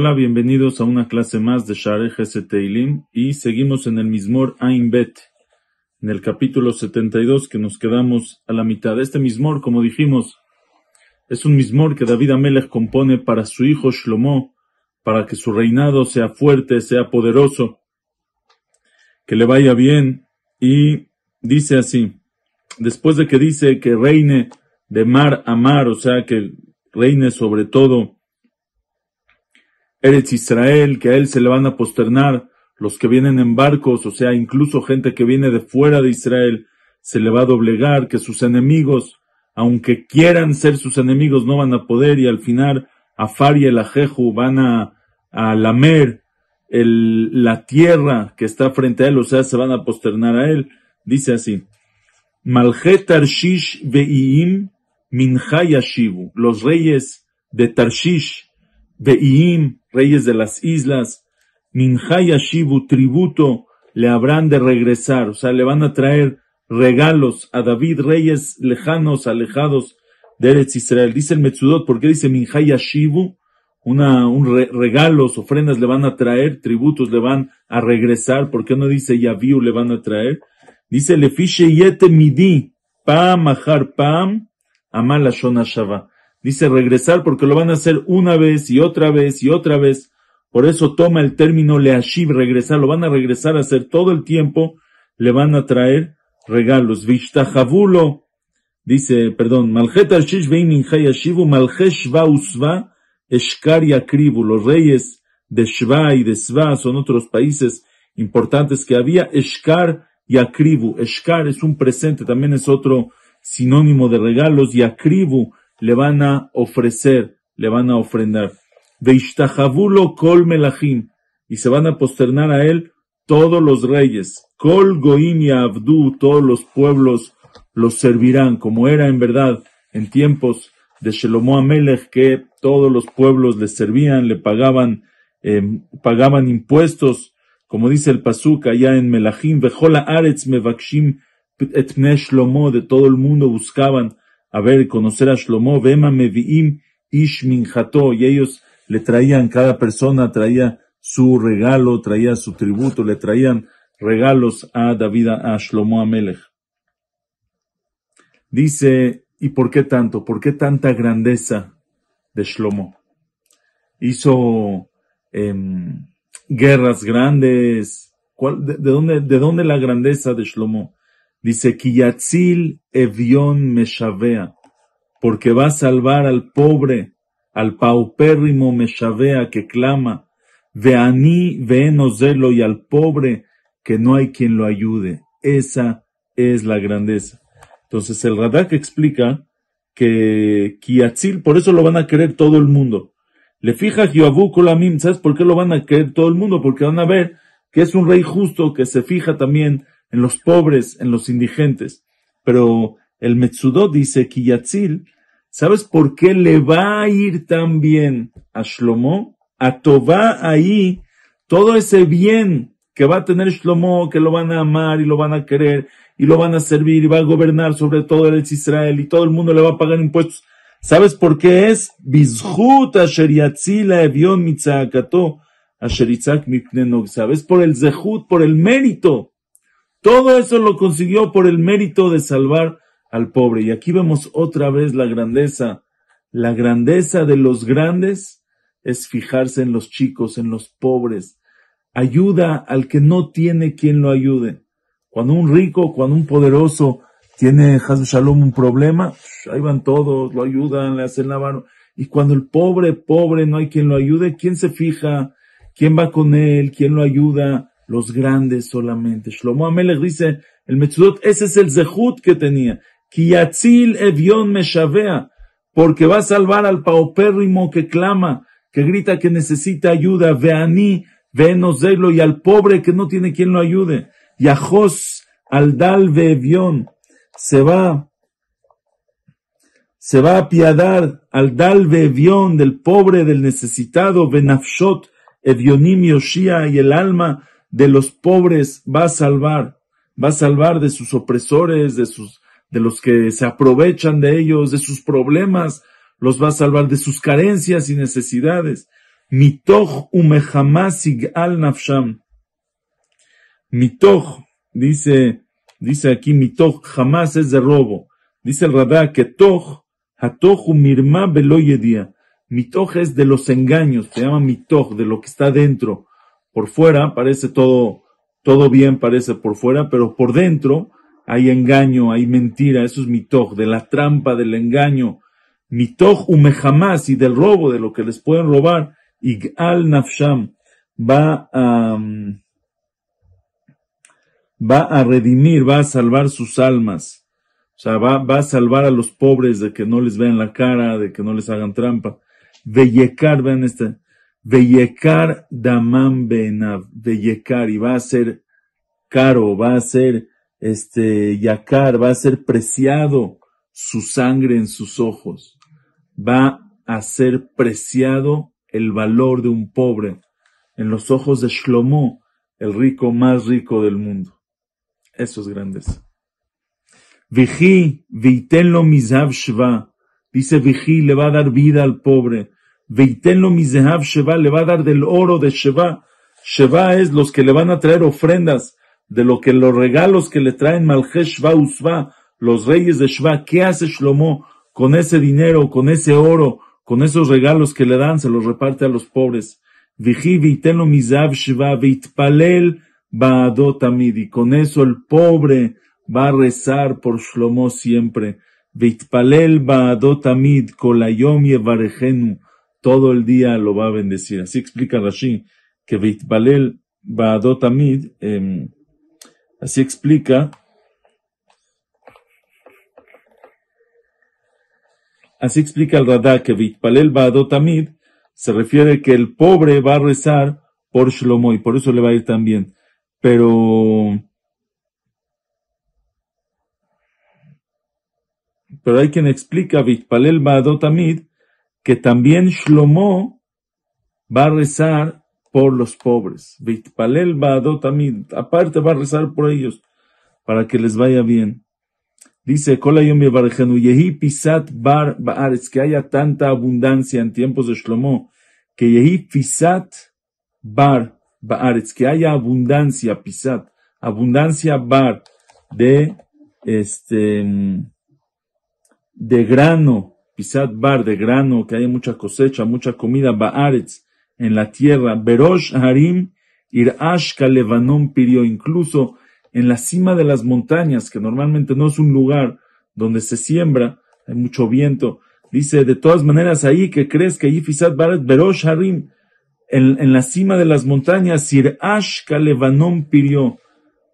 Hola, bienvenidos a una clase más de Share Teilim y seguimos en el Mismor Ain Bet, en el capítulo 72 que nos quedamos a la mitad. Este Mismor, como dijimos, es un Mismor que David Amelech compone para su hijo Shlomo, para que su reinado sea fuerte, sea poderoso, que le vaya bien y dice así, después de que dice que reine de mar a mar, o sea, que reine sobre todo Eretz Israel, que a él se le van a posternar los que vienen en barcos, o sea, incluso gente que viene de fuera de Israel, se le va a doblegar, que sus enemigos, aunque quieran ser sus enemigos, no van a poder, y al final Afar y el Ajeju van a, a lamer el, la tierra que está frente a él, o sea, se van a posternar a él. Dice así, Malchet Tarshish Ve'im Minchayashivu, los reyes de Tarshish, Ve'im, reyes de las islas, Minhayashivu, tributo, le habrán de regresar, o sea, le van a traer regalos a David, reyes lejanos, alejados de Eretz Israel. Dice el Metzudot, ¿por qué dice Minhayashivu? Una, un regalos, ofrendas le van a traer, tributos le van a regresar, ¿por qué no dice Yaviu le van a traer? Dice Lefishe Yete Midi, Pam Ahar Pam, Amala Shava. Dice regresar porque lo van a hacer una vez y otra vez y otra vez. Por eso toma el término leashiv, regresar. Lo van a regresar a hacer todo el tiempo. Le van a traer regalos. Vishtajavulo. Dice, perdón, Malchet Arshish Malchesh Usva, Eshkar y Akribu. Los reyes de Shva y de Sva son otros países importantes que había. Eshkar y Akribu. Eshkar es un presente, también es otro sinónimo de regalos. Y Akribu le van a ofrecer, le van a ofrendar. Veishtajavulo kol melachim, y se van a posternar a él todos los reyes. Kol goim abdu, todos los pueblos los servirán, como era en verdad en tiempos de Shelomo Amelech, que todos los pueblos le servían, le pagaban, em, pagaban impuestos, como dice el Pasuk allá en Melachim, Vejola Aretz Mevakshim et Shlomo, de todo el mundo buscaban a ver, conocer a Shlomo, Vema Meviim Ish Minjato, y ellos le traían, cada persona traía su regalo, traía su tributo, le traían regalos a David, a Shlomo Amelech. Dice, ¿y por qué tanto? ¿Por qué tanta grandeza de Shlomo? Hizo em, guerras grandes. de, dónde, ¿De dónde la grandeza de Shlomo? Dice, Kiyatzil Evion Meshavea, porque va a salvar al pobre, al paupérrimo Meshavea que clama, Veani Venozelo y al pobre que no hay quien lo ayude. Esa es la grandeza. Entonces el Radak explica que Kiyatzil, por eso lo van a querer todo el mundo. Le fija Kolamim, ¿sabes por qué lo van a querer todo el mundo? Porque van a ver que es un rey justo que se fija también en los pobres, en los indigentes. Pero el Metsudot dice Kiyatzil, ¿sabes por qué le va a ir tan bien a Shlomo? A Tobá ahí, todo ese bien que va a tener Shlomo, que lo van a amar y lo van a querer y lo van a servir y va a gobernar sobre todo el Israel y todo el mundo le va a pagar impuestos. ¿Sabes por qué es? ¿Sabes? Por el zehut, por el mérito todo eso lo consiguió por el mérito de salvar al pobre. Y aquí vemos otra vez la grandeza. La grandeza de los grandes es fijarse en los chicos, en los pobres. Ayuda al que no tiene quien lo ayude. Cuando un rico, cuando un poderoso tiene Hazu Shalom un problema, ahí van todos, lo ayudan, le hacen la mano. Y cuando el pobre, pobre, no hay quien lo ayude, ¿quién se fija? ¿Quién va con él? ¿Quién lo ayuda? Los grandes solamente. Shlomo Amelech dice, el Metzudot, ese es el zehut que tenía. Kiyatzil evion meshavea, porque va a salvar al paupérrimo que clama, que grita que necesita ayuda, veani, venozelo, y al pobre que no tiene quien lo ayude. Yahos al dal evion, se va, se va a apiadar al dal evion del pobre, del necesitado, venafshot, evionim yoshia, y el alma de los pobres va a salvar, va a salvar de sus opresores, de sus, de los que se aprovechan de ellos, de sus problemas, los va a salvar de sus carencias y necesidades. Mitoch umehamasig al nafsham. Mitoch, dice, dice aquí mitoch, jamás es de robo. Dice el Radá que toch, hatoch mirma beloyedia. Mitoch es de los engaños, se llama mitoch, de lo que está dentro. Por fuera parece todo, todo bien parece por fuera, pero por dentro hay engaño, hay mentira, eso es mitoch, de la trampa, del engaño. Mitoch umehamas y del robo, de lo que les pueden robar. Igal nafsham va a, va a redimir, va a salvar sus almas. O sea, va, va a salvar a los pobres de que no les vean la cara, de que no les hagan trampa. Veyekar, vean este. Veyekar damam benav. Veyekar, y va a ser caro, va a ser, este, yakar, va a ser preciado su sangre en sus ojos. Va a ser preciado el valor de un pobre en los ojos de Shlomo, el rico más rico del mundo. Eso es grandeza. Viji, veitenlo mizav shva. Dice Viji, le va a dar vida al pobre. Veitenlo mizav shva, le va a dar del oro de Sheva. Sheva es los que le van a traer ofrendas de lo que los regalos que le traen Malche Shva Usva, los reyes de Shva. ¿Qué hace Shlomo con ese dinero, con ese oro, con esos regalos que le dan? Se los reparte a los pobres. Viji, veitenlo mizav shva, veitpalel ba'adot Y con eso el pobre va a rezar por Shlomo siempre. Veitpalel ba'adot amid, kolayom yevarejenu. Todo el día lo va a bendecir. Así explica Rashi, que Veitpalel ba'adot amid, eh, así explica, así explica el Radá que Veitpalel ba'adot amid, se refiere que el pobre va a rezar por Shlomo y por eso le va a ir tan bien. Pero pero hay quien explica Vitpalel Ba'adotamid que también Shlomo va a rezar por los pobres. Vitpalel Ba'adotamid, aparte va a rezar por ellos para que les vaya bien. Dice Pisat Bar Baaretz, que haya tanta abundancia en tiempos de Shlomo, que Yehi Pisat Bar Baaretz, que haya abundancia, Pisat, abundancia Bar de este de grano, pisat bar, de grano, que haya mucha cosecha, mucha comida, baaretz, en la tierra, berosh harim, irash kalevanon pirio, incluso en la cima de las montañas, que normalmente no es un lugar donde se siembra, hay mucho viento, dice, de todas maneras, ahí que crees que ahí pisat baret, berosh harim, en, en, la cima de las montañas, irash kalevanon pirio,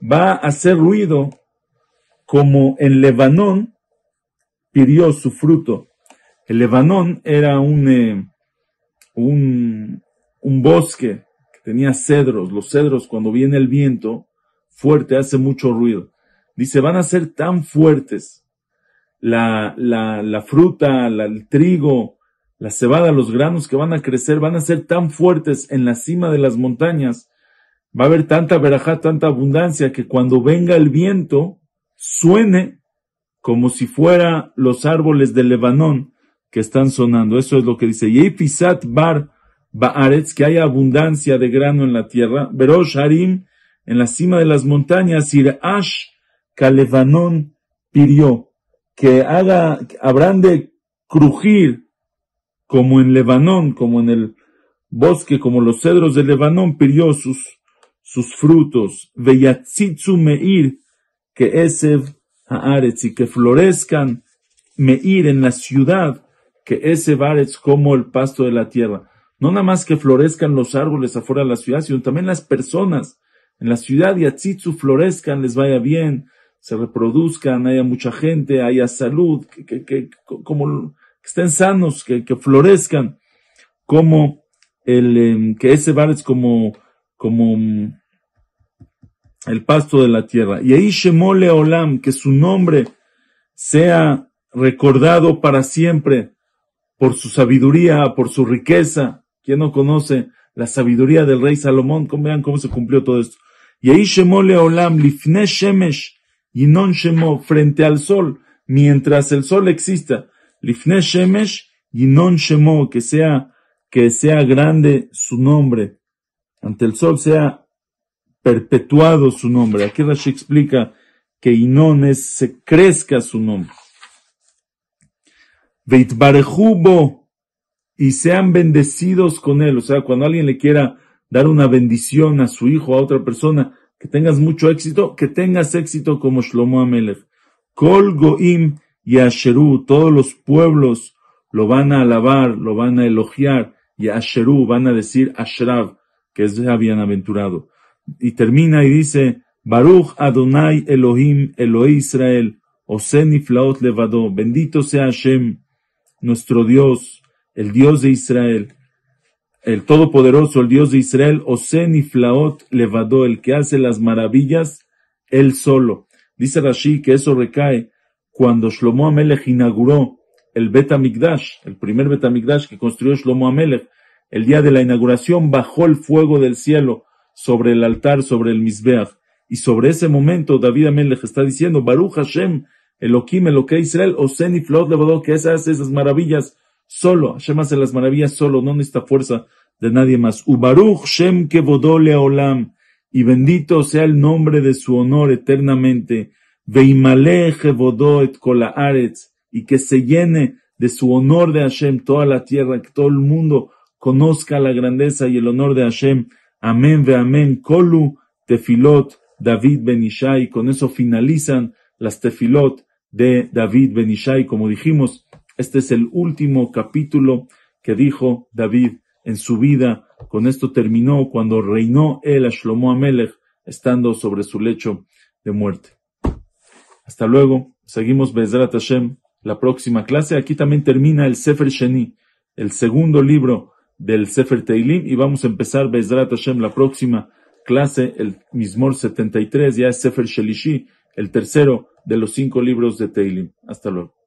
va a hacer ruido como en Lebanón, pidió su fruto. El Lebanón era un, eh, un, un bosque que tenía cedros. Los cedros, cuando viene el viento fuerte, hace mucho ruido. Dice, van a ser tan fuertes la, la, la fruta, el trigo, la cebada, los granos que van a crecer, van a ser tan fuertes en la cima de las montañas. Va a haber tanta verajá, tanta abundancia que cuando venga el viento, suene como si fuera los árboles de Lebanón que están sonando. Eso es lo que dice. Yefisat bar baaretz, que haya abundancia de grano en la tierra. Berosh harim, en la cima de las montañas. Irash kalevanón pirió, que haga, habrán de crujir como en Lebanón, como en el bosque, como los cedros de Lebanón, pirió sus, sus frutos. Veyatzitzu meir, que ese y que florezcan Meir en la ciudad, que ese Baretz como el pasto de la tierra. No nada más que florezcan los árboles afuera de la ciudad, sino también las personas en la ciudad y Atzitzu florezcan, les vaya bien, se reproduzcan, haya mucha gente, haya salud, que, que, como, que estén sanos, que, que florezcan, como el, em, que ese Baretz como, como el pasto de la tierra. Y ahí Shemole Olam, que su nombre sea recordado para siempre por su sabiduría, por su riqueza. ¿Quién no conoce la sabiduría del rey Salomón? Vean cómo se cumplió todo esto. Y ahí Shemole Olam, Lifne Shemesh, y non Shemo, frente al sol, mientras el sol exista. Lifne Shemesh, y non Shemo, que sea, que sea grande su nombre, ante el sol sea perpetuado su nombre. Aquí Rashi explica que Inón es, se crezca su nombre. Veitbarejubo y sean bendecidos con él. O sea, cuando alguien le quiera dar una bendición a su hijo, a otra persona, que tengas mucho éxito, que tengas éxito como Shlomo Amelech. Kol Goim y Asheru, todos los pueblos lo van a alabar, lo van a elogiar, y Asheru van a decir Ashrav, que es bienaventurado. Y termina y dice, Baruch Adonai Elohim Elohim Israel, Oseni Flaot Levado, bendito sea Hashem, nuestro Dios, el Dios de Israel, el Todopoderoso, el Dios de Israel, Oseni Flaot Levado, el que hace las maravillas, él solo. Dice Rashi que eso recae cuando Shlomo Amelech inauguró el Bet el primer Bet que construyó Shlomo Amelech, el día de la inauguración bajó el fuego del cielo sobre el altar, sobre el Mizbeach. Y sobre ese momento David Amelech está diciendo, Baruch Hashem, Elohim, Eloque Israel, Oseni Flot Levadó, que hace esas maravillas solo. Hashem hace las maravillas solo, no necesita fuerza de nadie más. Ubaruch Shem Kevodó Leolam, y bendito sea el nombre de su honor eternamente. Veimale Kevodó et Kolaaretz, y que se llene de su honor de Hashem toda la tierra, que todo el mundo conozca la grandeza y el honor de Hashem. Amén ve amén. Kolu tefilot David Benishai. Con eso finalizan las tefilot de David Benishai. Como dijimos, este es el último capítulo que dijo David en su vida. Con esto terminó cuando reinó él a Amelech, estando sobre su lecho de muerte. Hasta luego. Seguimos Bezrat Hashem. La próxima clase. Aquí también termina el Sefer Sheni, el segundo libro del Sefer Teilim y vamos a empezar Bezrat Hashem la próxima clase, el Mismor 73, ya es Sefer Shelishi, el tercero de los cinco libros de Teilim. Hasta luego.